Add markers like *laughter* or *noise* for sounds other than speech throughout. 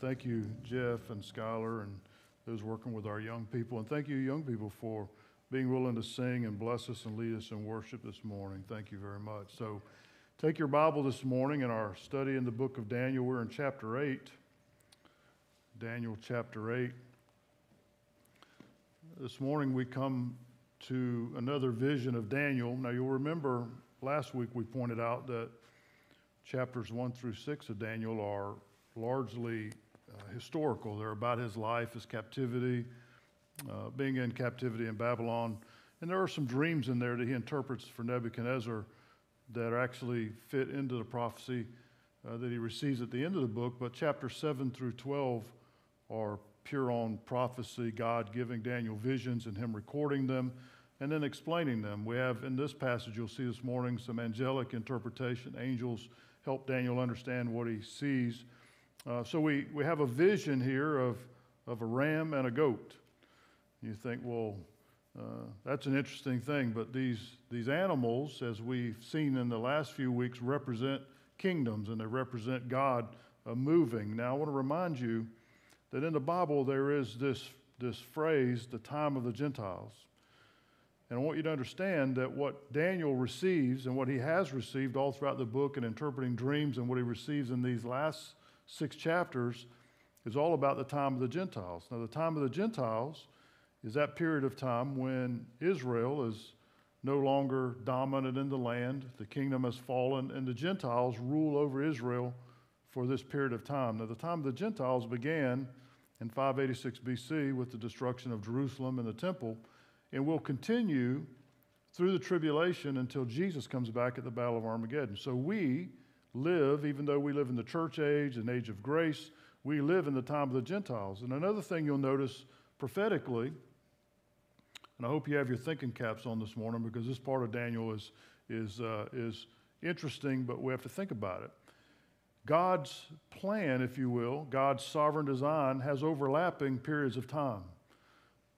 Thank you, Jeff and Skylar and those working with our young people. And thank you, young people, for being willing to sing and bless us and lead us in worship this morning. Thank you very much. So take your Bible this morning in our study in the book of Daniel. We're in chapter 8. Daniel chapter 8. This morning we come to another vision of Daniel. Now you'll remember last week we pointed out that chapters 1 through 6 of Daniel are largely historical. They're about his life, his captivity, uh, being in captivity in Babylon. And there are some dreams in there that he interprets for Nebuchadnezzar that actually fit into the prophecy uh, that he receives at the end of the book. But chapter 7 through 12 are pure on prophecy, God giving Daniel visions and him recording them and then explaining them. We have in this passage, you'll see this morning, some angelic interpretation. Angels help Daniel understand what he sees. Uh, so we, we have a vision here of, of a ram and a goat. You think, well, uh, that's an interesting thing, but these, these animals, as we've seen in the last few weeks, represent kingdoms and they represent God uh, moving. Now, I want to remind you that in the Bible there is this, this phrase, the time of the Gentiles. And I want you to understand that what Daniel receives and what he has received all throughout the book and interpreting dreams and what he receives in these last six chapters is all about the time of the Gentiles. Now, the time of the Gentiles is that period of time when Israel is no longer dominant in the land, the kingdom has fallen, and the Gentiles rule over Israel for this period of time. Now, the time of the Gentiles began in 586 BC with the destruction of Jerusalem and the temple, and will continue through the tribulation until Jesus comes back at the Battle of Armageddon. So we live, even though we live in the church age, an age of grace, we live in the time of the Gentiles. And another thing you'll notice prophetically, and I hope you have your thinking caps on this morning because this part of Daniel is, is, uh, is interesting, but we have to think about it. God's plan, if you will, God's sovereign design has overlapping periods of time.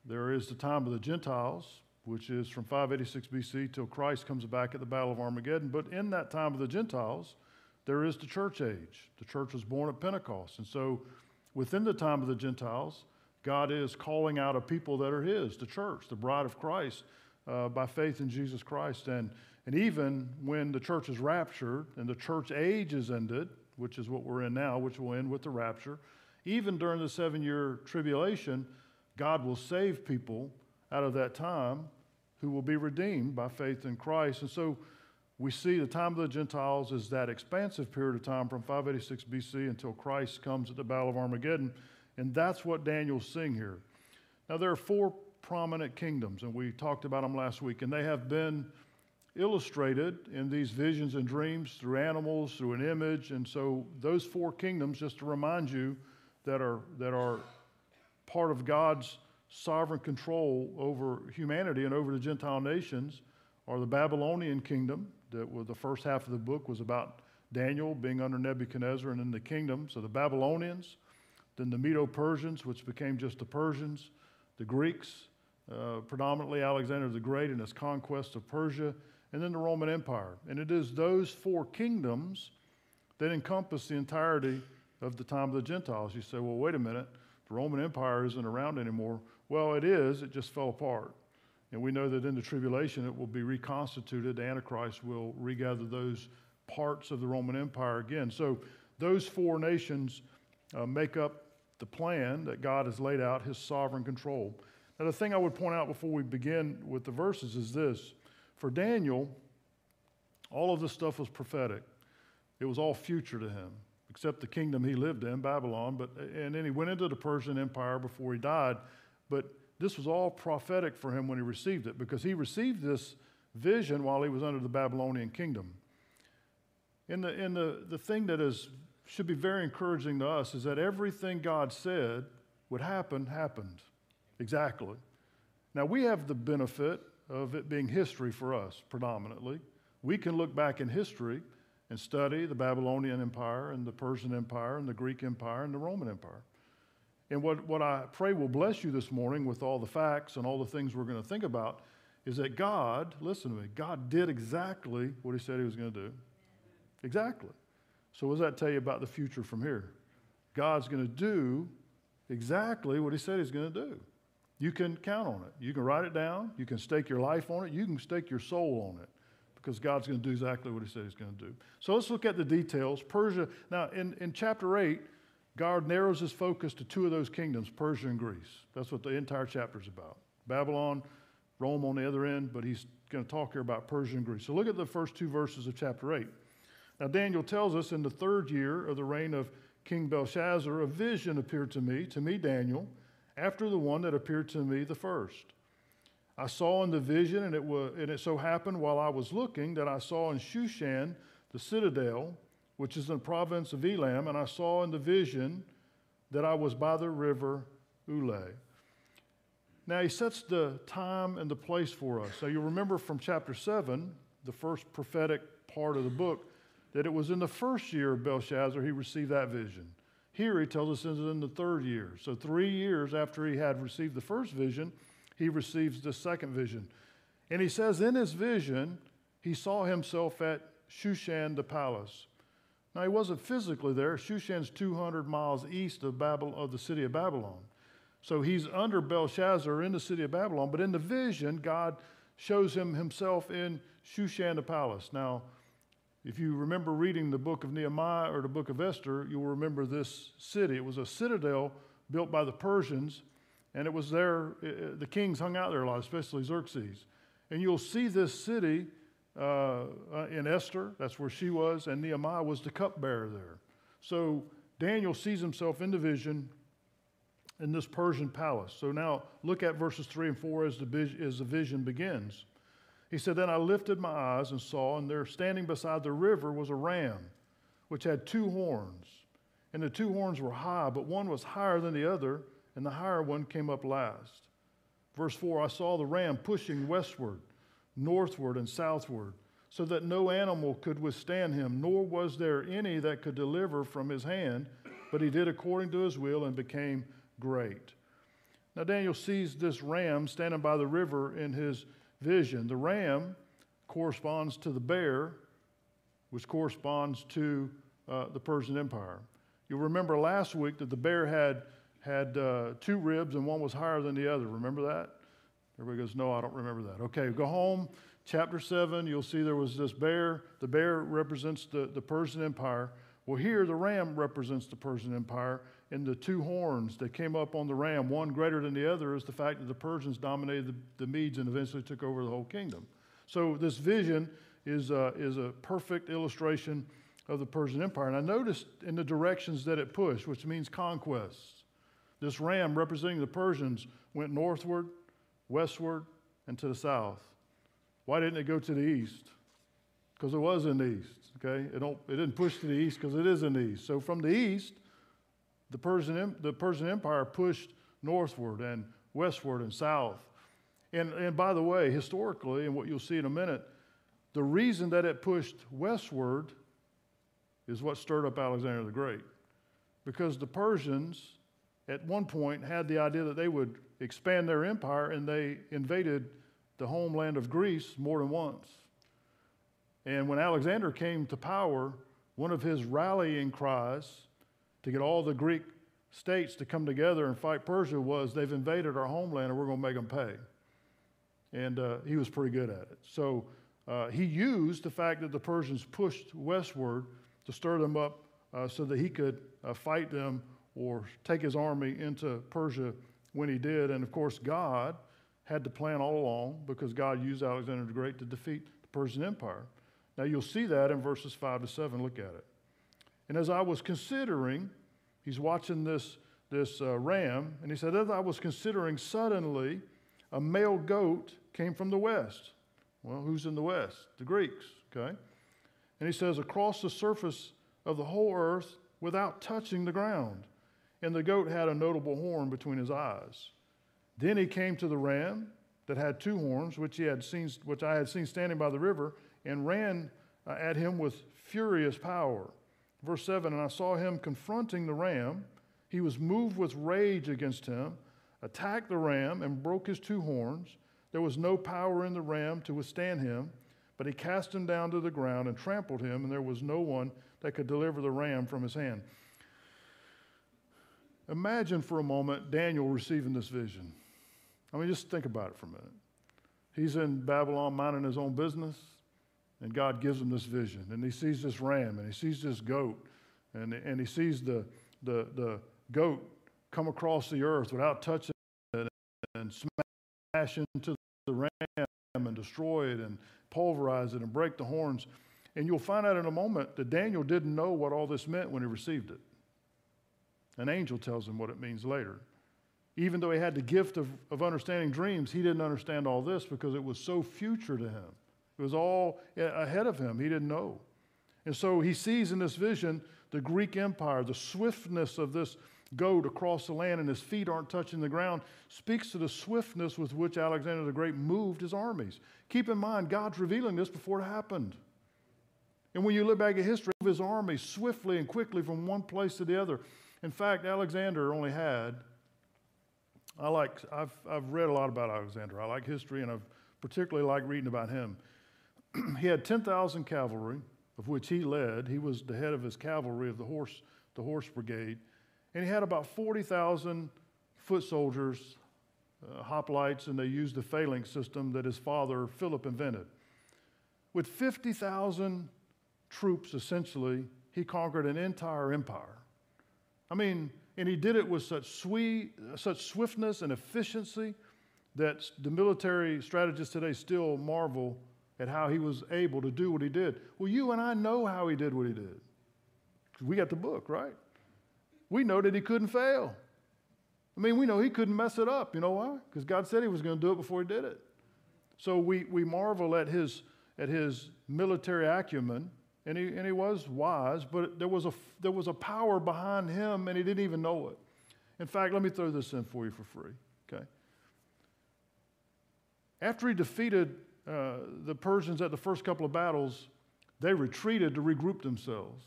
There is the time of the Gentiles, which is from 586 BC till Christ comes back at the Battle of Armageddon. But in that time of the Gentiles, there is the church age. The church was born at Pentecost. And so within the time of the Gentiles, God is calling out a people that are His, the church, the bride of Christ, uh, by faith in Jesus Christ. And, and even when the church is raptured and the church age is ended, which is what we're in now, which will end with the rapture, even during the seven year tribulation, God will save people out of that time who will be redeemed by faith in Christ. And so we see the time of the Gentiles is that expansive period of time from 586 BC until Christ comes at the Battle of Armageddon. And that's what Daniel's seeing here. Now, there are four prominent kingdoms, and we talked about them last week, and they have been illustrated in these visions and dreams through animals, through an image. And so, those four kingdoms, just to remind you, that are, that are part of God's sovereign control over humanity and over the Gentile nations, are the Babylonian kingdom, that was the first half of the book was about Daniel being under Nebuchadnezzar and in the kingdom. So the Babylonians, then the Medo Persians, which became just the Persians, the Greeks, uh, predominantly Alexander the Great and his conquest of Persia, and then the Roman Empire. And it is those four kingdoms that encompass the entirety of the time of the Gentiles. You say, well, wait a minute, the Roman Empire isn't around anymore. Well, it is, it just fell apart. And we know that in the tribulation it will be reconstituted. The Antichrist will regather those parts of the Roman Empire again. So those four nations uh, make up the plan that God has laid out, his sovereign control. Now, the thing I would point out before we begin with the verses is this for Daniel, all of this stuff was prophetic, it was all future to him. Except the kingdom he lived in, Babylon, but and then he went into the Persian Empire before he died. But this was all prophetic for him when he received it because he received this vision while he was under the Babylonian kingdom. And the, and the, the thing that is, should be very encouraging to us is that everything God said would happen, happened. Exactly. Now, we have the benefit of it being history for us predominantly. We can look back in history and study the Babylonian Empire and the Persian Empire and the Greek Empire and the Roman Empire. And what, what I pray will bless you this morning with all the facts and all the things we're going to think about is that God, listen to me, God did exactly what He said He was going to do. Exactly. So, what does that tell you about the future from here? God's going to do exactly what he said he's going to do. You can count on it. You can write it down. You can stake your life on it. You can stake your soul on it because God's going to do exactly what he said he's going to do. So let's look at the details. Persia, now in, in chapter 8, God narrows his focus to two of those kingdoms, Persia and Greece. That's what the entire chapter is about. Babylon, Rome on the other end, but he's going to talk here about Persia and Greece. So look at the first two verses of chapter 8. Now, Daniel tells us in the third year of the reign of King Belshazzar, a vision appeared to me, to me, Daniel, after the one that appeared to me the first. I saw in the vision, and it, was, and it so happened while I was looking that I saw in Shushan the citadel, which is in the province of Elam, and I saw in the vision that I was by the river Ulai. Now he sets the time and the place for us. So you'll remember from chapter 7, the first prophetic part of the book, that it was in the first year of Belshazzar he received that vision. Here he tells us it's in the third year. So three years after he had received the first vision, he receives the second vision. And he says in his vision, he saw himself at Shushan the palace. Now he wasn't physically there. Shushan's 200 miles east of, Babylon, of the city of Babylon. So he's under Belshazzar in the city of Babylon, but in the vision, God shows him himself in Shushan the palace. Now, if you remember reading the book of Nehemiah or the book of Esther, you'll remember this city. It was a citadel built by the Persians, and it was there, eh, eh, the kings hung out there a lot, especially Xerxes. And you'll see this city uh, uh, in Esther, that's where she was, and Nehemiah was the cupbearer there. So Daniel sees himself in the vision in this Persian palace. So now look at verses 3 and 4 as the, as the vision begins. He said, Then I lifted my eyes and saw, and there standing beside the river was a ram, which had two horns. And the two horns were high, but one was higher than the other, and the higher one came up last. Verse 4 I saw the ram pushing westward, northward, and southward, so that no animal could withstand him, nor was there any that could deliver from his hand, but he did according to his will and became great. Now, Daniel sees this ram standing by the river in his vision. The ram corresponds to the bear, which corresponds to uh, the Persian Empire. You'll remember last week that the bear had, had uh, two ribs and one was higher than the other. Remember that? Everybody goes, No, I don't remember that. Okay, go home. Chapter 7, you'll see there was this bear. The bear represents the, the Persian Empire. Well, here the ram represents the Persian Empire, and the two horns that came up on the ram, one greater than the other, is the fact that the Persians dominated the, the Medes and eventually took over the whole kingdom. So this vision is, uh, is a perfect illustration of the Persian Empire. And I noticed in the directions that it pushed, which means conquests, this ram representing the Persians went northward, westward, and to the south. Why didn't it go to the east? Because it was in the east. Okay, it, don't, it didn't push to the east because it is in the east. So from the east, the Persian, the Persian Empire pushed northward and westward and south. And, and by the way, historically, and what you'll see in a minute, the reason that it pushed westward is what stirred up Alexander the Great. Because the Persians, at one point, had the idea that they would expand their empire and they invaded the homeland of Greece more than once. And when Alexander came to power, one of his rallying cries to get all the Greek states to come together and fight Persia was they've invaded our homeland and we're going to make them pay. And uh, he was pretty good at it. So uh, he used the fact that the Persians pushed westward to stir them up uh, so that he could uh, fight them or take his army into Persia when he did. And of course, God had the plan all along because God used Alexander the Great to defeat the Persian Empire. Now you'll see that in verses 5 to 7. Look at it. And as I was considering, he's watching this, this uh, ram, and he said, As I was considering, suddenly a male goat came from the west. Well, who's in the west? The Greeks, okay? And he says, Across the surface of the whole earth without touching the ground. And the goat had a notable horn between his eyes. Then he came to the ram that had two horns, which, he had seen, which I had seen standing by the river, and ran uh, at him with furious power. Verse 7 And I saw him confronting the ram. He was moved with rage against him, attacked the ram, and broke his two horns. There was no power in the ram to withstand him, but he cast him down to the ground and trampled him, and there was no one that could deliver the ram from his hand. Imagine for a moment Daniel receiving this vision. I mean, just think about it for a minute. He's in Babylon minding his own business, and God gives him this vision. And he sees this ram, and he sees this goat, and, and he sees the, the, the goat come across the earth without touching it and smash into the ram and destroy it and pulverize it and break the horns. And you'll find out in a moment that Daniel didn't know what all this meant when he received it. An angel tells him what it means later. Even though he had the gift of, of understanding dreams, he didn't understand all this because it was so future to him. It was all ahead of him. He didn't know. And so he sees in this vision the Greek Empire, the swiftness of this goat across the land, and his feet aren't touching the ground, speaks to the swiftness with which Alexander the Great moved his armies. Keep in mind, God's revealing this before it happened. And when you look back at history, his army swiftly and quickly from one place to the other. In fact, Alexander only had, I like, I've, I've read a lot about Alexander. I like history, and I've particularly like reading about him. *clears throat* he had 10,000 cavalry, of which he led. He was the head of his cavalry of the horse, the horse brigade. And he had about 40,000 foot soldiers, uh, hoplites, and they used the phalanx system that his father, Philip, invented. With 50,000 troops, essentially, he conquered an entire empire. I mean, and he did it with such, sweet, such swiftness and efficiency that the military strategists today still marvel at how he was able to do what he did. Well, you and I know how he did what he did. We got the book, right? We know that he couldn't fail. I mean, we know he couldn't mess it up. You know why? Because God said he was going to do it before he did it. So we, we marvel at his, at his military acumen and he, and he was wise, but there was, a, there was a power behind him, and he didn't even know it. In fact, let me throw this in for you for free, okay? After he defeated uh, the Persians at the first couple of battles, they retreated to regroup themselves.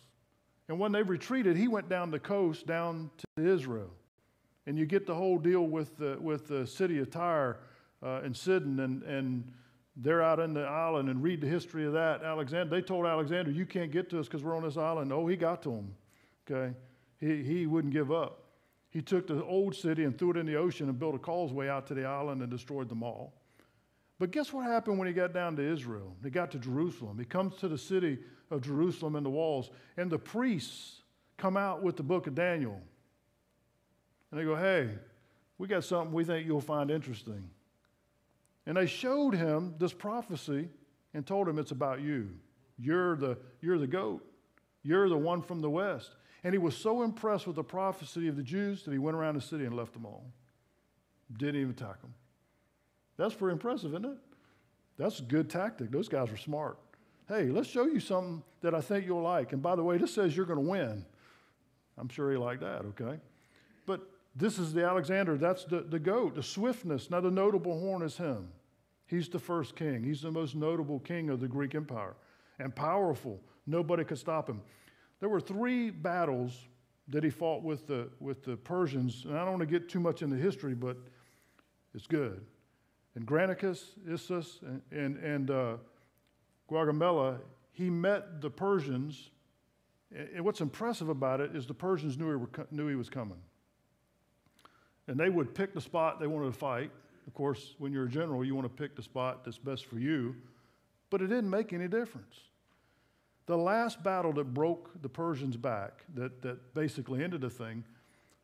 And when they retreated, he went down the coast, down to Israel. And you get the whole deal with the, with the city of Tyre uh, and Sidon and, and they're out in the island and read the history of that. Alexander, they told Alexander, you can't get to us because we're on this island. Oh, he got to them. Okay. He, he wouldn't give up. He took the old city and threw it in the ocean and built a causeway out to the island and destroyed them all. But guess what happened when he got down to Israel? He got to Jerusalem. He comes to the city of Jerusalem and the walls, and the priests come out with the book of Daniel. And they go, Hey, we got something we think you'll find interesting. And they showed him this prophecy and told him it's about you. You're the, you're the goat. You're the one from the west. And he was so impressed with the prophecy of the Jews that he went around the city and left them all. Didn't even attack them. That's pretty impressive, isn't it? That's a good tactic. Those guys were smart. Hey, let's show you something that I think you'll like. And by the way, this says you're going to win. I'm sure he liked that, okay? But this is the Alexander, that's the, the goat, the swiftness. Now, the notable horn is him. He's the first king. He's the most notable king of the Greek Empire and powerful. Nobody could stop him. There were three battles that he fought with the, with the Persians. And I don't want to get too much into history, but it's good. And Granicus, Issus, and, and, and uh, Gaugamela, he met the Persians. And what's impressive about it is the Persians knew he, were, knew he was coming. And they would pick the spot they wanted to fight. Of course, when you're a general, you want to pick the spot that's best for you. But it didn't make any difference. The last battle that broke the Persians back, that, that basically ended the thing,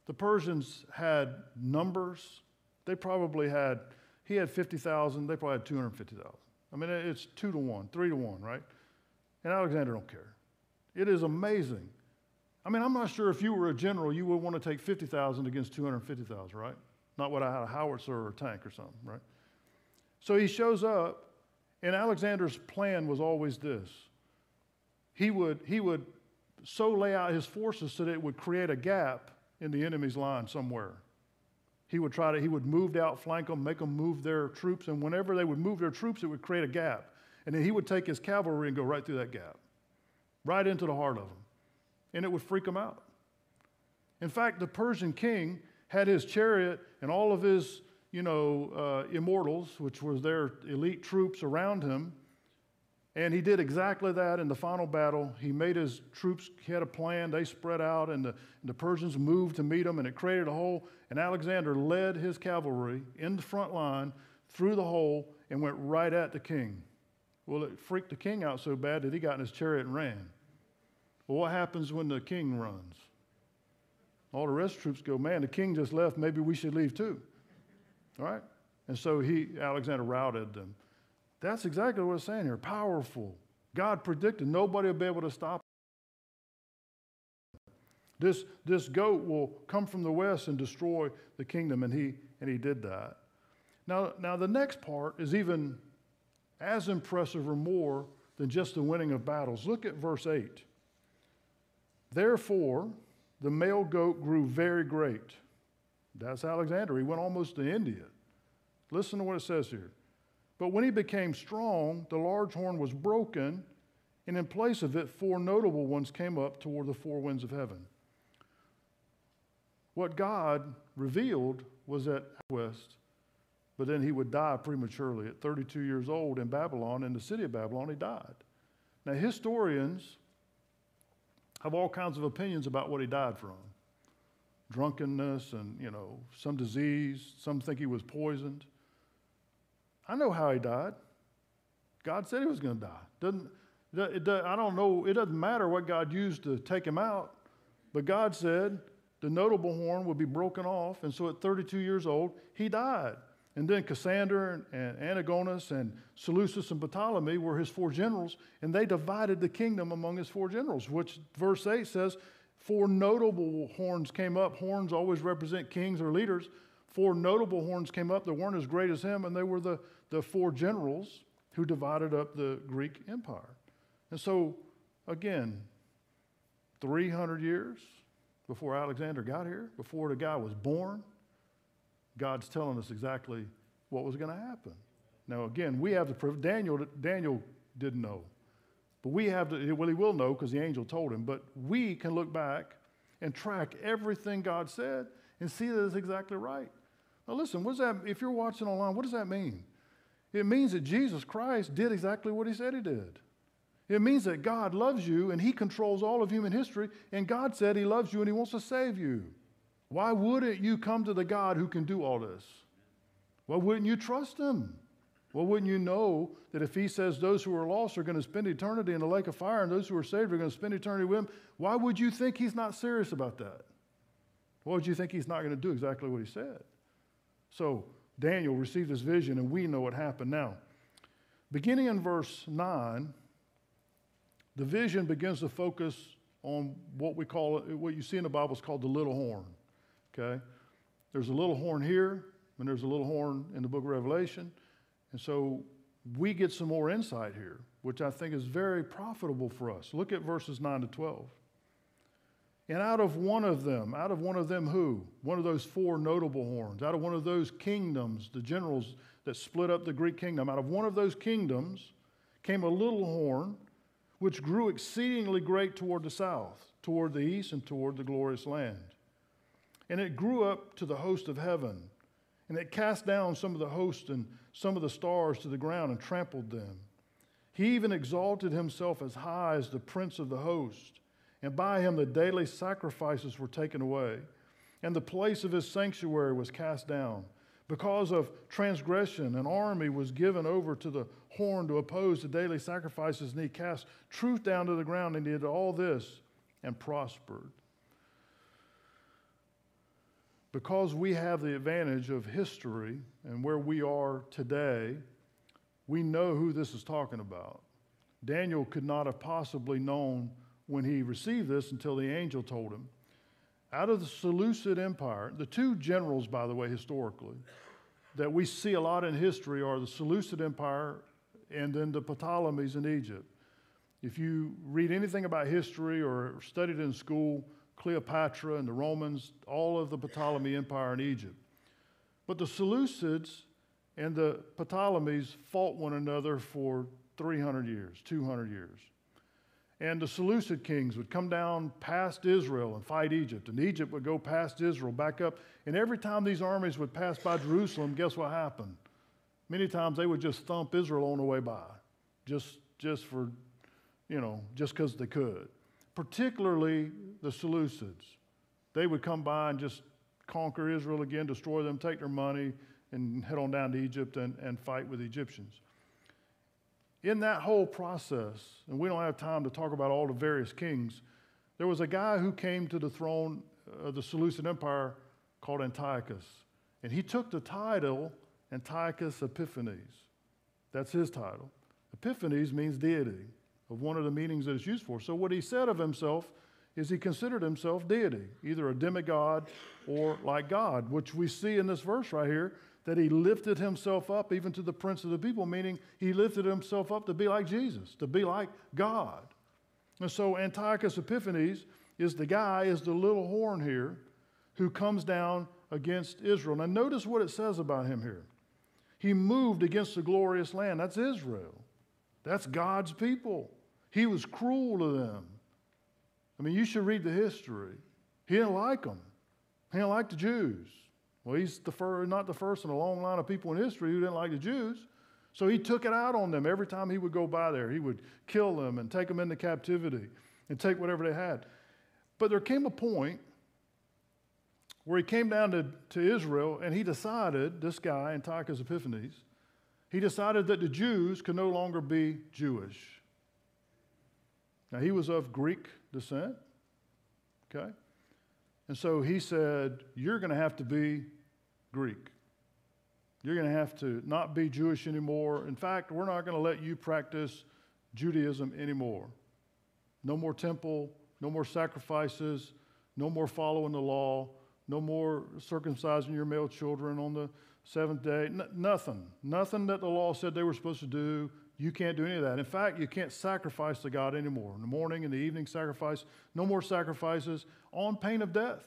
the Persians had numbers. They probably had, he had 50,000, they probably had 250,000. I mean, it's two to one, three to one, right? And Alexander don't care. It is amazing I mean, I'm not sure if you were a general, you would want to take 50,000 against 250,000, right? Not what I had a howitzer or a tank or something, right? So he shows up, and Alexander's plan was always this. He would, he would so lay out his forces so that it would create a gap in the enemy's line somewhere. He would try to, he would move to outflank them, make them move their troops, and whenever they would move their troops, it would create a gap. And then he would take his cavalry and go right through that gap, right into the heart of them and it would freak them out. In fact, the Persian king had his chariot and all of his, you know, uh, immortals, which was their elite troops around him, And he did exactly that in the final battle. He made his troops, he had a plan, they spread out, and the, and the Persians moved to meet him, and it created a hole. And Alexander led his cavalry in the front line through the hole and went right at the king. Well, it freaked the king out so bad that he got in his chariot and ran. Well, what happens when the king runs? All the rest of the troops go, man, the king just left, maybe we should leave too. All right? And so he, Alexander routed them. That's exactly what it's saying here. Powerful. God predicted nobody will be able to stop. This, this goat will come from the west and destroy the kingdom, and he, and he did that. Now, now, the next part is even as impressive or more than just the winning of battles. Look at verse 8. Therefore, the male goat grew very great. That's Alexander. He went almost to India. Listen to what it says here. But when he became strong, the large horn was broken, and in place of it, four notable ones came up toward the four winds of heaven. What God revealed was that West, but then he would die prematurely at 32 years old in Babylon, in the city of Babylon, he died. Now, historians have all kinds of opinions about what he died from drunkenness and, you know, some disease. Some think he was poisoned. I know how he died. God said he was going to die. Doesn't, it, it, I don't know, it doesn't matter what God used to take him out, but God said the notable horn would be broken off, and so at 32 years old, he died. And then Cassander and, Antigonus and Seleucus and Ptolemy were his four generals, and they divided the kingdom among his four generals, which verse 8 says four notable horns came up. Horns always represent kings or leaders. Four notable horns came up that weren't as great as him, and they were the the four generals who divided up the Greek Empire. And so, again, 300 years before Alexander got here, before the guy was born, God's telling us exactly what was going to happen. Now, again, we have the proof. Daniel, Daniel didn't know. But we have to, well, he will know because the angel told him, but we can look back and track everything God said and see that it's exactly right. Now, listen, what does that, if you're watching online, what does that mean? It means that Jesus Christ did exactly what he said he did. It means that God loves you and he controls all of human history, and God said he loves you and he wants to save you. Why wouldn't you come to the God who can do all this? Why wouldn't you trust him? Well, wouldn't you know that if he says those who are lost are going to spend eternity in the lake of fire and those who are saved are going to spend eternity with him? Why would you think he's not serious about that? Why would you think he's not going to do exactly what he said? So, Daniel received this vision, and we know what happened now. Beginning in verse 9, the vision begins to focus on what we call, what you see in the Bible is called the little horn. Okay? There's a little horn here, and there's a little horn in the book of Revelation. And so we get some more insight here, which I think is very profitable for us. Look at verses 9 to 12. And out of one of them, out of one of them who? One of those four notable horns, out of one of those kingdoms, the generals that split up the Greek kingdom, out of one of those kingdoms came a little horn which grew exceedingly great toward the south, toward the east, and toward the glorious land. And it grew up to the host of heaven, and it cast down some of the host and some of the stars to the ground and trampled them. He even exalted himself as high as the prince of the host and by him the daily sacrifices were taken away, and the place of his sanctuary was cast down. Because of transgression, an army was given over to the horn to oppose the daily sacrifices, and he cast truth down to the ground, and did all this and prospered. Because we have the advantage of history and where we are today, we know who this is talking about. Daniel could not have possibly known when he received this until the angel told him. Out of the Seleucid Empire, the two generals, by the way, historically, that we see a lot in history are the Seleucid Empire and then the Ptolemies in Egypt. If you read anything about history or studied in school, Cleopatra and the Romans, all of the Ptolemy Empire in Egypt. But the Seleucids and the Ptolemies fought one another for 300 years, 200 years. And the Seleucid kings would come down past Israel and fight Egypt, and Egypt would go past Israel back up. And every time these armies would pass by Jerusalem, guess what happened? Many times they would just thump Israel on the way by, just just for, you know, just because they could. Particularly the Seleucids. They would come by and just conquer Israel again, destroy them, take their money, and head on down to Egypt and, and fight with Egyptians. In that whole process, and we don't have time to talk about all the various kings, there was a guy who came to the throne of the Seleucid Empire called Antiochus. And he took the title Antiochus Epiphanes. That's his title. Epiphanes means deity, of one of the meanings that it's used for. So, what he said of himself is he considered himself deity, either a demigod or like God, which we see in this verse right here that he lifted himself up even to the prince of the people, meaning he lifted himself up to be like Jesus, to be like God. And so Antiochus Epiphanes is the guy, is the little horn here who comes down against Israel. Now, notice what it says about him here. He moved against the glorious land. That's Israel. That's God's people. He was cruel to them. I mean, you should read the history. He didn't like them. He didn't like the Jews. Well, he's the fir- not the first in a long line of people in history who didn't like the Jews. So he took it out on them every time he would go by there. He would kill them and take them into captivity and take whatever they had. But there came a point where he came down to, to Israel and he decided, this guy, Antiochus Epiphanes, he decided that the Jews could no longer be Jewish. Now, he was of Greek descent, okay? And so he said, You're going to have to be Greek. You're going to have to not be Jewish anymore. In fact, we're not going to let you practice Judaism anymore. No more temple, no more sacrifices, no more following the law, no more circumcising your male children on the seventh day. N- nothing. Nothing that the law said they were supposed to do. You can't do any of that. In fact, you can't sacrifice to God anymore. In the morning and the evening sacrifice, no more sacrifices on pain of death.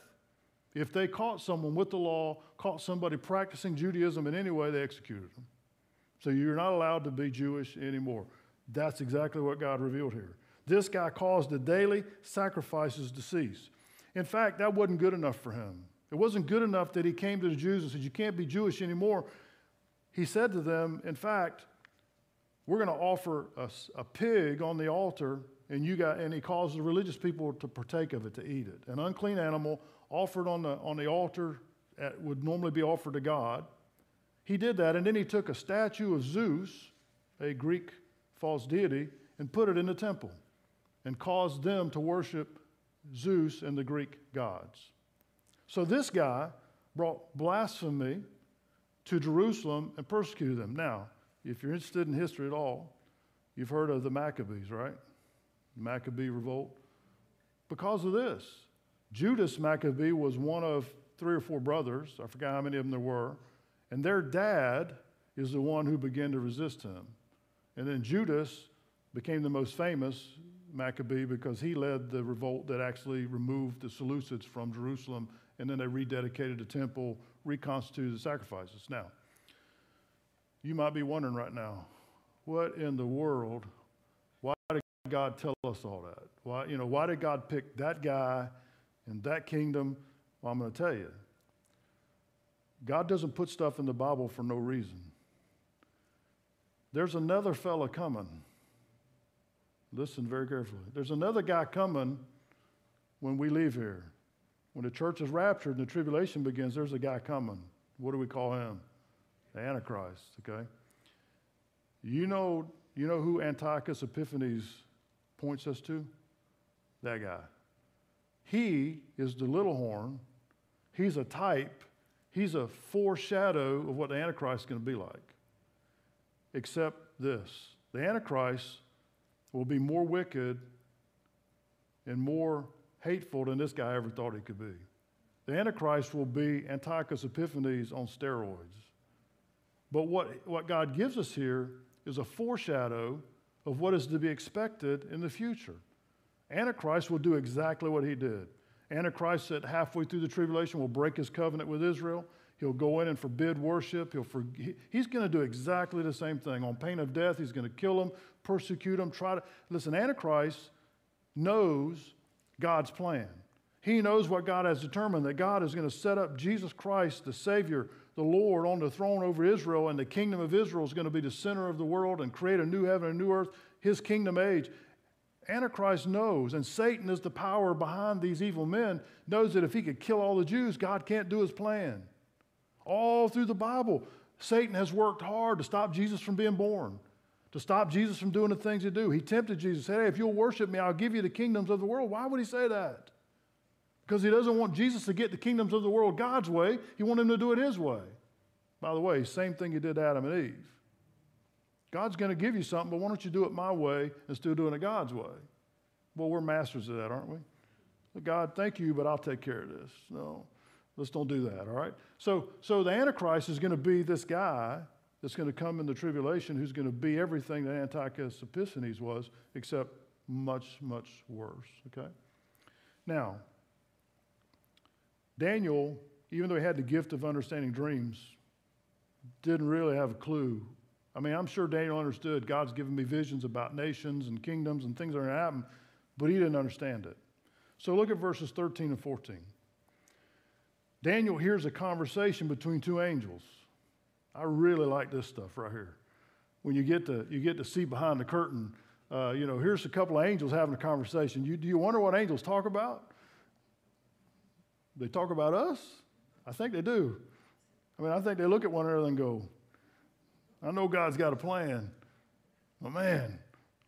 If they caught someone with the law, caught somebody practicing Judaism in any way, they executed them. So you're not allowed to be Jewish anymore. That's exactly what God revealed here. This guy caused the daily sacrifices to cease. In fact, that wasn't good enough for him. It wasn't good enough that he came to the Jews and said, You can't be Jewish anymore. He said to them, In fact, we're going to offer a, a, pig on the altar, and you got, and he caused the religious people to partake of it, to eat it. An unclean animal offered on the, on the altar at, would normally be offered to God. He did that, and then he took a statue of Zeus, a Greek false deity, and put it in the temple and caused them to worship Zeus and the Greek gods. So this guy brought blasphemy to Jerusalem and persecuted them. Now, if you're interested in history at all, you've heard of the Maccabees, right? The Maccabee revolt. Because of this, Judas Maccabee was one of three or four brothers. I forgot how many of them there were. And their dad is the one who began to resist him. And then Judas became the most famous Maccabee because he led the revolt that actually removed the Seleucids from Jerusalem and then they rededicated the temple, reconstituted the sacrifices. Now, you might be wondering right now, what in the world? Why did God tell us all that? Why, you know, why did God pick that guy and that kingdom? Well, I'm going to tell you. God doesn't put stuff in the Bible for no reason. There's another fella coming. Listen very carefully. There's another guy coming when we leave here. When the church is raptured and the tribulation begins, there's a guy coming. What do we call him? The Antichrist, okay? You know, you know who Antiochus Epiphanes points us to? That guy. He is the little horn. He's a type. He's a foreshadow of what the Antichrist is going to be like. Except this the Antichrist will be more wicked and more hateful than this guy ever thought he could be. The Antichrist will be Antiochus Epiphanes on steroids. But what, what God gives us here is a foreshadow of what is to be expected in the future. Antichrist will do exactly what he did. Antichrist, at halfway through the tribulation, will break his covenant with Israel. He'll go in and forbid worship. He'll for, he's going to do exactly the same thing. On pain of death, he's going to kill them, persecute them, try to. Listen, Antichrist knows God's plan. He knows what God has determined that God is going to set up Jesus Christ, the Savior, the Lord, on the throne over Israel, and the kingdom of Israel is going to be the center of the world and create a new heaven and new earth. his kingdom age. Antichrist knows, and Satan is the power behind these evil men, knows that if he could kill all the Jews, God can't do his plan. All through the Bible, Satan has worked hard to stop Jesus from being born, to stop Jesus from doing the things he do. He tempted Jesus, said, Hey, if you'll worship me, I'll give you the kingdoms of the world. Why would he say that? Because he doesn't want Jesus to get the kingdoms of the world God's way. He wants him to do it his way. By the way, same thing he did to Adam and Eve. God's going to give you something, but why don't you do it my way instead of doing it God's way? Well, we're masters of that, aren't we? God, thank you, but I'll take care of this. No, let's don't do that, all right? So, so the Antichrist is going to be this guy that's going to come in the tribulation who's going to be everything that Antiochus Epiphanes was, except much, much worse, okay? Now, Daniel, even though he had the gift of understanding dreams, didn't really have a clue. I mean, I'm sure Daniel understood God's given me visions about nations and kingdoms and things that are going to happen, but he didn't understand it. So look at verses 13 and 14. Daniel hears a conversation between two angels. I really like this stuff right here. When you get to, you get to see behind the curtain, uh, you know, here's a couple of angels having a conversation. You, do you wonder what angels talk about? They talk about us? I think they do. I mean, I think they look at one another and go, I know God's got a plan. But man,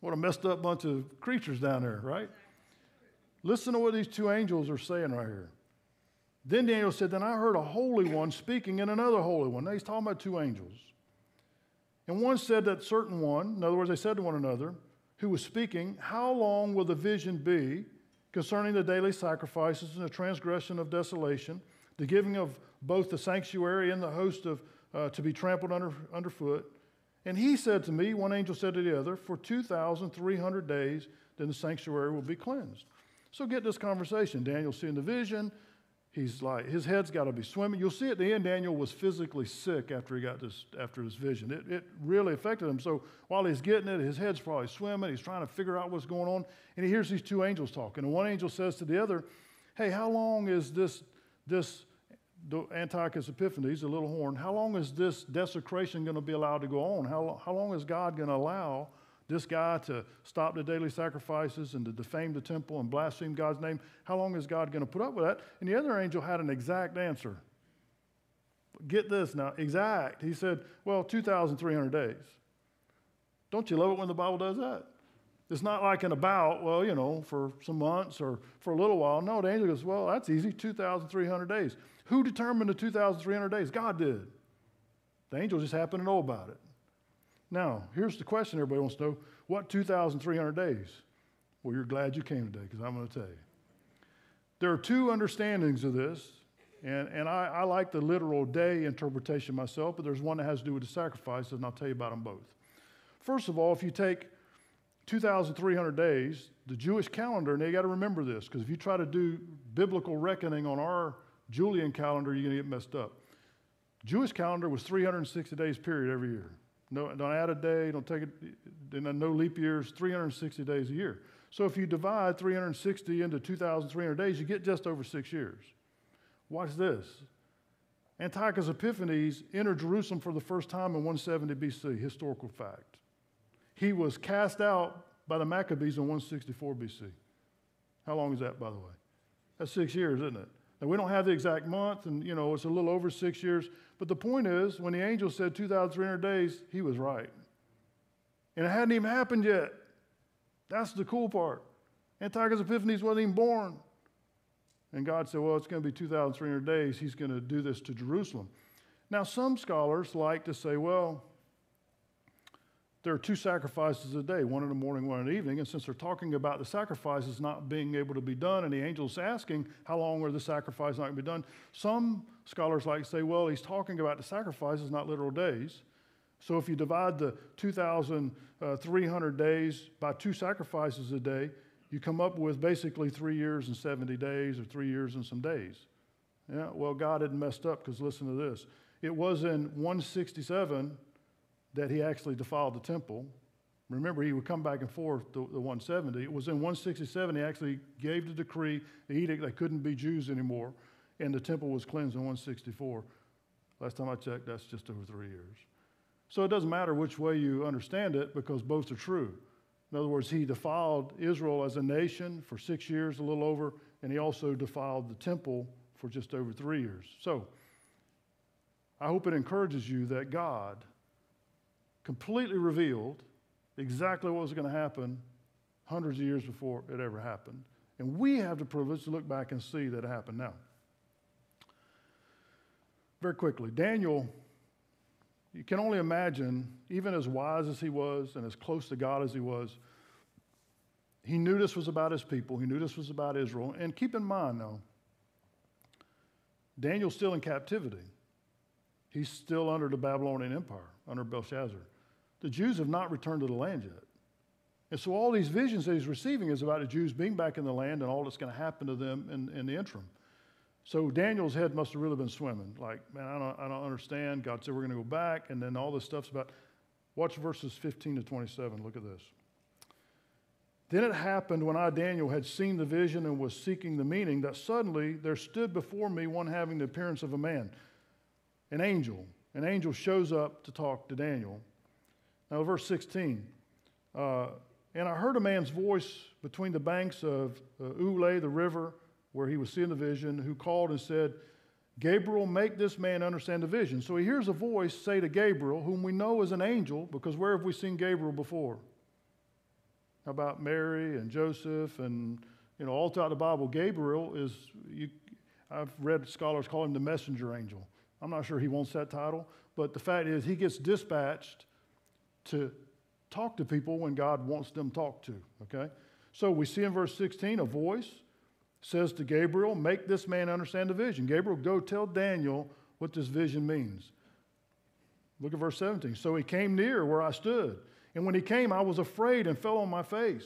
what a messed up bunch of creatures down there, right? Listen to what these two angels are saying right here. Then Daniel said, Then I heard a holy one speaking in another holy one. Now he's talking about two angels. And one said that certain one, in other words, they said to one another, who was speaking, How long will the vision be concerning the daily sacrifices and the transgression of desolation, the giving of both the sanctuary and the host of uh, to be trampled under, underfoot. And he said to me, one angel said to the other, for 2,300 days, then the sanctuary will be cleansed. So get this conversation. Daniel's seeing the vision. He's like, his head's got to be swimming. You'll see at the end, Daniel was physically sick after he got this, after his vision. It, it really affected him. So while he's getting it, his head's probably swimming. He's trying to figure out what's going on. And he hears these two angels talking. And one angel says to the other, Hey, how long is this, this Antiochus Epiphanes, the little horn, how long is this desecration going to be allowed to go on? How, how long is God going to allow this guy to stop the daily sacrifices and to defame the temple and blaspheme God's name? How long is God going to put up with that? And the other angel had an exact answer. Get this now, exact. He said, well, 2,300 days. Don't you love it when the Bible does that? It's not like an about, well, you know, for some months or for a little while. No, the angel goes, well, that's easy, 2,300 days. Who determined the 2,300 days? God did. The angel just happened to know about it. Now, here's the question everybody wants to know what 2,300 days? Well, you're glad you came today because I'm going to tell you. There are two understandings of this, and, and I, I like the literal day interpretation myself, but there's one that has to do with the sacrifices, and I'll tell you about them both. First of all, if you take 2,300 days, the Jewish calendar, and you got to remember this, because if you try to do biblical reckoning on our Julian calendar, you're going to get messed up. Jewish calendar was 360 days period every year. No, don't add a day, don't take it, no leap years, 360 days a year. So if you divide 360 into 2,300 days, you get just over six years. Watch this. Antiochus Epiphanes entered Jerusalem for the first time in 170 BC, historical fact. He was cast out by the Maccabees in 164 BC. How long is that, by the way? That's six years, isn't it? Now, we don't have the exact month, and you know, it's a little over six years. But the point is, when the angel said 2,300 days, he was right. And it hadn't even happened yet. That's the cool part. Antiochus Epiphanes wasn't even born. And God said, well, it's going to be 2,300 days. He's going to do this to Jerusalem. Now, some scholars like to say, well, there are two sacrifices a day, one in the morning, one in the evening. And since they're talking about the sacrifices not being able to be done, and the angel's asking how long are the sacrifices not going to be done, some scholars like to say, well, he's talking about the sacrifices, not literal days. So if you divide the 2,300 days by two sacrifices a day, you come up with basically three years and 70 days, or three years and some days. Yeah, well, God had messed up because listen to this. It was in 167 that he actually defiled the temple. Remember, he would come back and forth the, the 170. It was in 167 he actually gave the decree, the edict, they couldn't be Jews anymore, and the temple was cleansed in 164. Last time I checked, that's just over three years. So it doesn't matter which way you understand it because both are true. In other words, he defiled Israel as a nation for six years, a little over, and he also defiled the temple for just over three years. So, I hope it encourages you that God completely revealed exactly what was going to happen hundreds of years before it ever happened. And we have the privilege to look back and see that it happened now. Very quickly, Daniel, you can only imagine, even as wise as he was and as close to God as he was, he knew this was about his people. He knew this was about Israel. And keep in mind, though, Daniel's still in captivity. He's still under the Babylonian Empire, under Belshazzar. The Jews have not returned to the land yet. And so all these visions that he's receiving is about the Jews being back in the land and all that's going to happen to them in, in the interim. So Daniel's head must have really been swimming. Like, man, I don't, I don't understand. God said we're going to go back. And then all this stuff's about. Watch verses 15 to 27. Look at this. Then it happened when I, Daniel, had seen the vision and was seeking the meaning that suddenly there stood before me one having the appearance of a man, an angel. An angel shows up to talk to Daniel. Now, verse 16. Uh, and I heard a man's voice between the banks of uh, Ulai, the river, where he was seeing the vision, who called and said, Gabriel, make this man understand the vision. So he hears a voice say to Gabriel, whom we know is an angel, because where have we seen Gabriel before? How about Mary and Joseph and you know all throughout the Bible? Gabriel is you, I've read scholars call him the messenger angel. I'm not sure he wants that title, but the fact is he gets dispatched to talk to people when God wants them talked to. Okay, so we see in verse 16 a voice says to Gabriel, Make this man understand the vision. Gabriel, go tell Daniel what this vision means. Look at verse 17. So he came near where I stood. And when he came, I was afraid and fell on my face.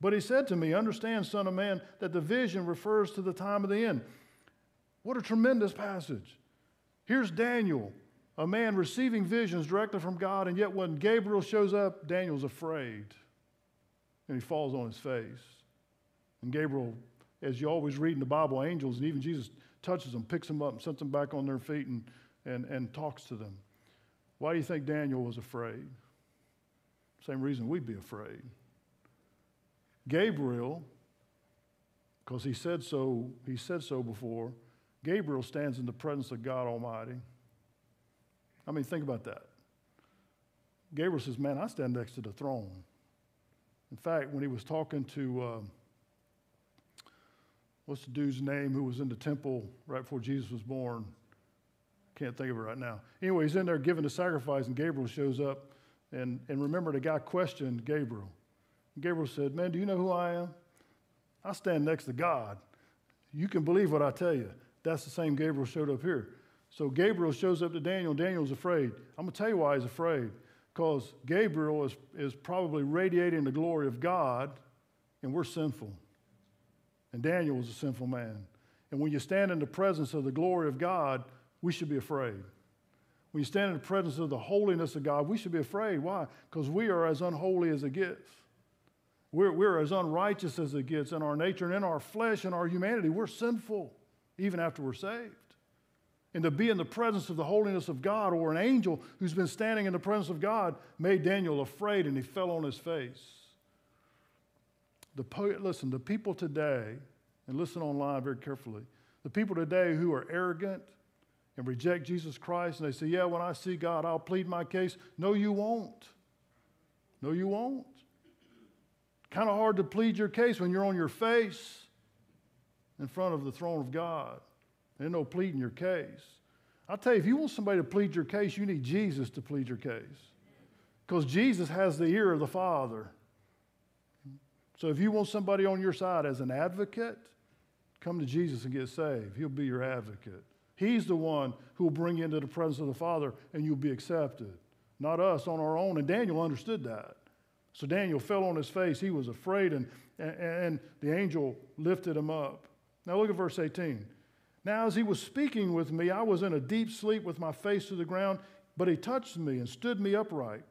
But he said to me, Understand, Son of Man, that the vision refers to the time of the end. What a tremendous passage. Here's Daniel, a man receiving visions directly from God, and yet when Gabriel shows up, Daniel's afraid. And he falls on his face. And Gabriel as you always read in the Bible, angels, and even Jesus touches them, picks them up, and sets them back on their feet and, and, and talks to them. Why do you think Daniel was afraid? Same reason we'd be afraid. Gabriel, because he said so, he said so before, Gabriel stands in the presence of God Almighty. I mean, think about that. Gabriel says, Man, I stand next to the throne. In fact, when he was talking to uh, what's the dude's name who was in the temple right before Jesus was born? Can't think of it right now. Anyway, he's in there giving the sacrifice, and Gabriel shows up. And, and remember, the guy questioned Gabriel. Gabriel said, Man, do you know who I am? I stand next to God. You can believe what I tell you. That's the same Gabriel showed up here. So Gabriel shows up to Daniel. Daniel's afraid. I'm going to tell you why he's afraid. Because Gabriel is, is probably radiating the glory of God, and we're sinful. And Daniel was a sinful man. And when you stand in the presence of the glory of God, we should be afraid. When you stand in the presence of the holiness of God, we should be afraid. Why? Because we are as unholy as it gets. We're, we're as unrighteous as it gets in our nature and in our flesh and our humanity. We're sinful, even after we're saved. And to be in the presence of the holiness of God or an angel who's been standing in the presence of God made Daniel afraid and he fell on his face. The, poet, listen, the people today, and listen online very carefully, the people today who are arrogant and reject Jesus Christ and they say, Yeah, when I see God, I'll plead my case. No, you won't. No, you won't. Kind of hard to plead your case when you're on your face in front of the throne of God. There's no pleading your case. I'll tell you, if you want somebody to plead your case, you need Jesus to plead your case. Because Jesus has the ear of the Father. So if you want somebody on your side as an advocate, come to Jesus and get saved. He'll be your advocate. He's the one who will bring you into the presence of the Father and you'll be accepted, not us on our own. And Daniel understood that. So Daniel fell on his face. He was afraid, and, and, and the angel lifted him up. Now look at verse 18. Now, as he was speaking with me, I was in a deep sleep with my face to the ground, but he touched me and stood me upright.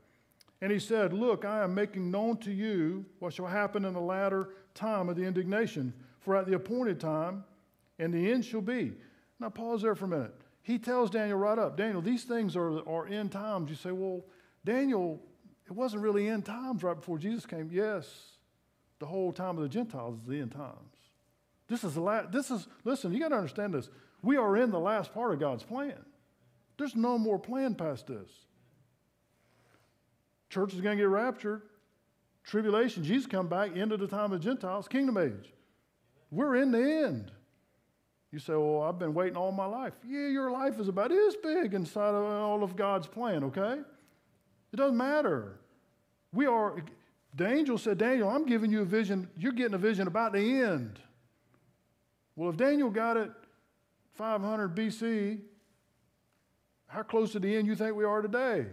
And he said, Look, I am making known to you what shall happen in the latter time of the indignation, for at the appointed time, and the end shall be. Now, pause there for a minute. He tells Daniel right up, Daniel, these things are, are end times. You say, Well, Daniel, it wasn't really end times right before Jesus came. Yes, the whole time of the Gentiles is the end times. This is the last, this is, listen, you got to understand this. We are in the last part of God's plan. There's no more plan past this. Church is going to get raptured. Tribulation, Jesus come back, end of the time of Gentiles, kingdom age. We're in the end. You say, well, I've been waiting all my life. Yeah, your life is about this big inside of all of God's plan, okay? It doesn't matter. We are, the angel said, Daniel, I'm giving you a vision. You're getting a vision about the end. Well, if Daniel got it 500 BC, how close to the end you think we are today?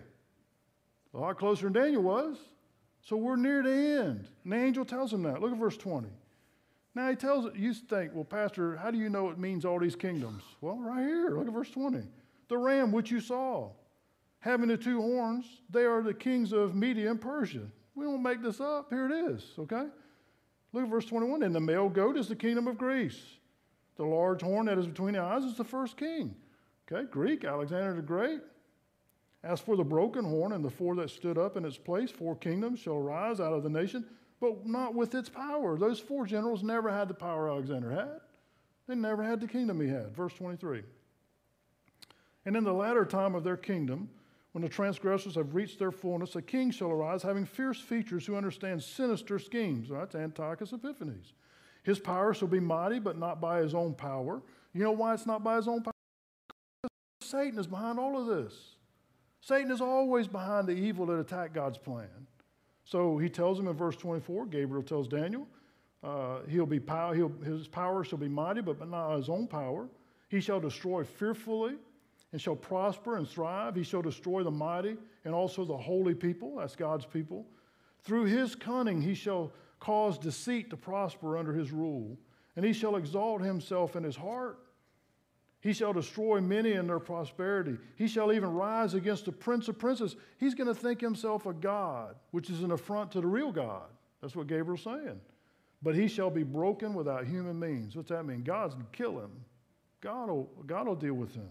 A lot closer than Daniel was. So we're near the end. And the angel tells him that. Look at verse 20. Now he tells it, you think, well, Pastor, how do you know it means all these kingdoms? Well, right here, look at verse 20. The ram which you saw, having the two horns, they are the kings of Media and Persia. We don't make this up. Here it is, okay? Look at verse 21. And the male goat is the kingdom of Greece. The large horn that is between the eyes is the first king. Okay, Greek, Alexander the Great. As for the broken horn and the four that stood up in its place, four kingdoms shall arise out of the nation, but not with its power. Those four generals never had the power Alexander had. They never had the kingdom he had. Verse 23. And in the latter time of their kingdom, when the transgressors have reached their fullness, a king shall arise having fierce features who understands sinister schemes. That's Antiochus Epiphanes. His power shall be mighty, but not by his own power. You know why it's not by his own power? Satan is behind all of this. Satan is always behind the evil that attack God's plan. So he tells him in verse 24, Gabriel tells Daniel, uh, he'll be pow- he'll, his power shall be mighty, but not by his own power. He shall destroy fearfully and shall prosper and thrive. He shall destroy the mighty and also the holy people, that's God's people. Through his cunning, he shall cause deceit to prosper under his rule, and he shall exalt himself in his heart. He shall destroy many in their prosperity. He shall even rise against the prince of princes. He's going to think himself a God, which is an affront to the real God. That's what Gabriel's saying. But he shall be broken without human means. What's that mean? God's going to kill him. God will, God will deal with him.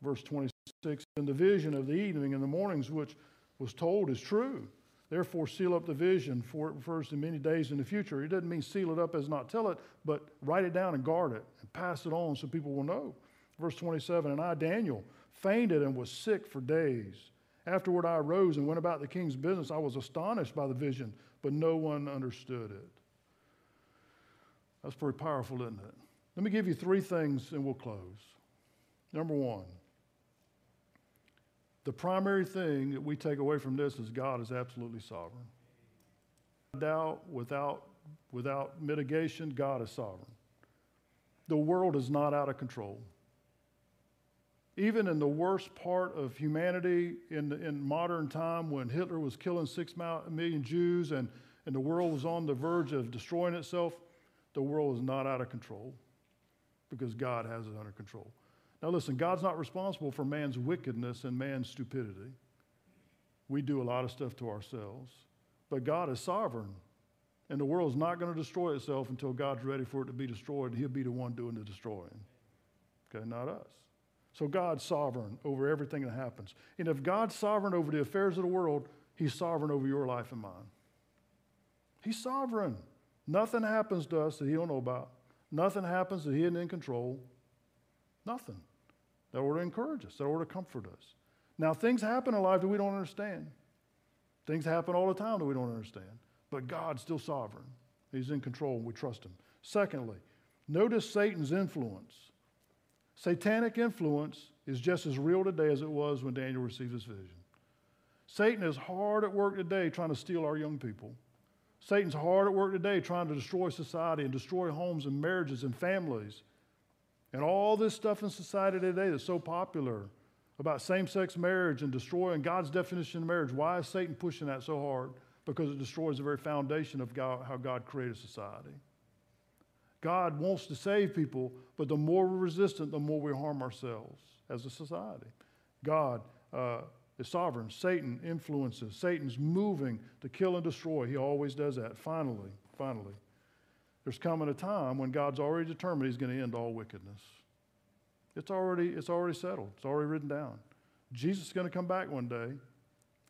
Verse 26 And the vision of the evening and the mornings which was told is true. Therefore, seal up the vision, for it refers to many days in the future. It doesn't mean seal it up as not tell it, but write it down and guard it and pass it on so people will know. Verse 27 And I, Daniel, fainted and was sick for days. Afterward, I arose and went about the king's business. I was astonished by the vision, but no one understood it. That's pretty powerful, isn't it? Let me give you three things and we'll close. Number one, the primary thing that we take away from this is God is absolutely sovereign. Doubt, without, without mitigation, God is sovereign. The world is not out of control. Even in the worst part of humanity in, the, in modern time when Hitler was killing six million Jews and, and the world was on the verge of destroying itself, the world is not out of control because God has it under control. Now, listen, God's not responsible for man's wickedness and man's stupidity. We do a lot of stuff to ourselves. But God is sovereign. And the world is not going to destroy itself until God's ready for it to be destroyed. He'll be the one doing the destroying. Okay, not us. So God's sovereign over everything that happens. And if God's sovereign over the affairs of the world, He's sovereign over your life and mine. He's sovereign. Nothing happens to us that He don't know about. Nothing happens that He isn't in control. Nothing. That ought to encourage us. That ought to comfort us. Now, things happen in life that we don't understand. Things happen all the time that we don't understand. But God's still sovereign. He's in control and we trust Him. Secondly, notice Satan's influence. Satanic influence is just as real today as it was when Daniel received his vision. Satan is hard at work today trying to steal our young people. Satan's hard at work today trying to destroy society and destroy homes and marriages and families and all this stuff in society today that's so popular about same sex marriage and destroying God's definition of marriage. Why is Satan pushing that so hard? Because it destroys the very foundation of God, how God created society. God wants to save people, but the more we're resistant, the more we harm ourselves as a society. God uh, is sovereign. Satan influences. Satan's moving to kill and destroy. He always does that. Finally, finally, there's coming a time when God's already determined he's going to end all wickedness. It's already, it's already settled. It's already written down. Jesus is going to come back one day.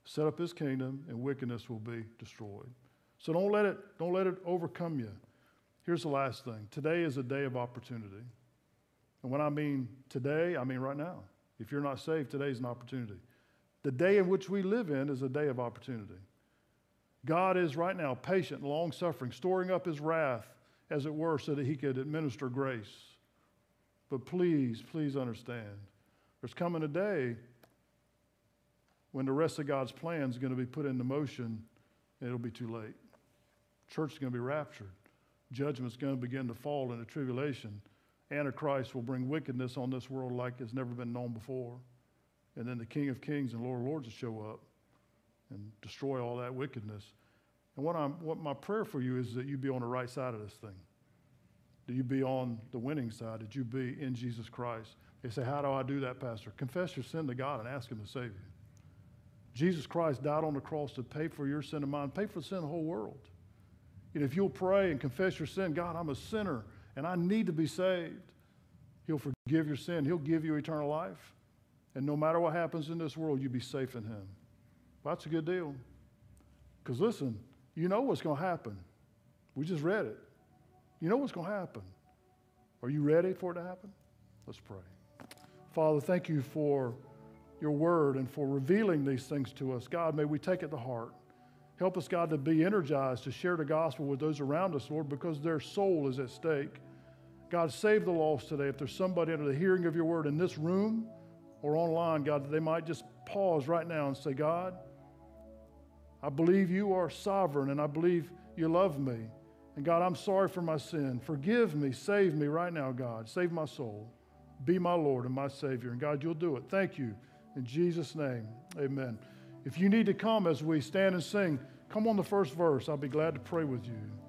set up his kingdom, and wickedness will be destroyed. So don't let it, don't let it overcome you. Here's the last thing. Today is a day of opportunity. And when I mean today, I mean right now. If you're not saved, today is an opportunity. The day in which we live in is a day of opportunity. God is right now patient, long suffering, storing up his wrath, as it were, so that he could administer grace. But please, please understand, there's coming a day when the rest of God's plan is going to be put into motion and it'll be too late. Church is going to be raptured. Judgment's going to begin to fall into tribulation. Antichrist will bring wickedness on this world like it's never been known before. And then the King of Kings and Lord of Lords will show up and destroy all that wickedness. And what, I'm, what my prayer for you is that you be on the right side of this thing. Do you be on the winning side? Did you be in Jesus Christ? They say, How do I do that, Pastor? Confess your sin to God and ask Him to save you. Jesus Christ died on the cross to pay for your sin and mine, pay for the sin of the whole world. And if you'll pray and confess your sin, God, I'm a sinner and I need to be saved, He'll forgive your sin. He'll give you eternal life. And no matter what happens in this world, you'll be safe in Him. Well, that's a good deal. Because listen, you know what's going to happen. We just read it. You know what's going to happen. Are you ready for it to happen? Let's pray. Father, thank you for your word and for revealing these things to us. God, may we take it to heart. Help us, God, to be energized to share the gospel with those around us, Lord, because their soul is at stake. God, save the lost today. If there's somebody under the hearing of your word in this room or online, God, that they might just pause right now and say, God, I believe you are sovereign and I believe you love me. And God, I'm sorry for my sin. Forgive me. Save me right now, God. Save my soul. Be my Lord and my Savior. And God, you'll do it. Thank you. In Jesus' name, amen. If you need to come as we stand and sing, come on the first verse. I'll be glad to pray with you.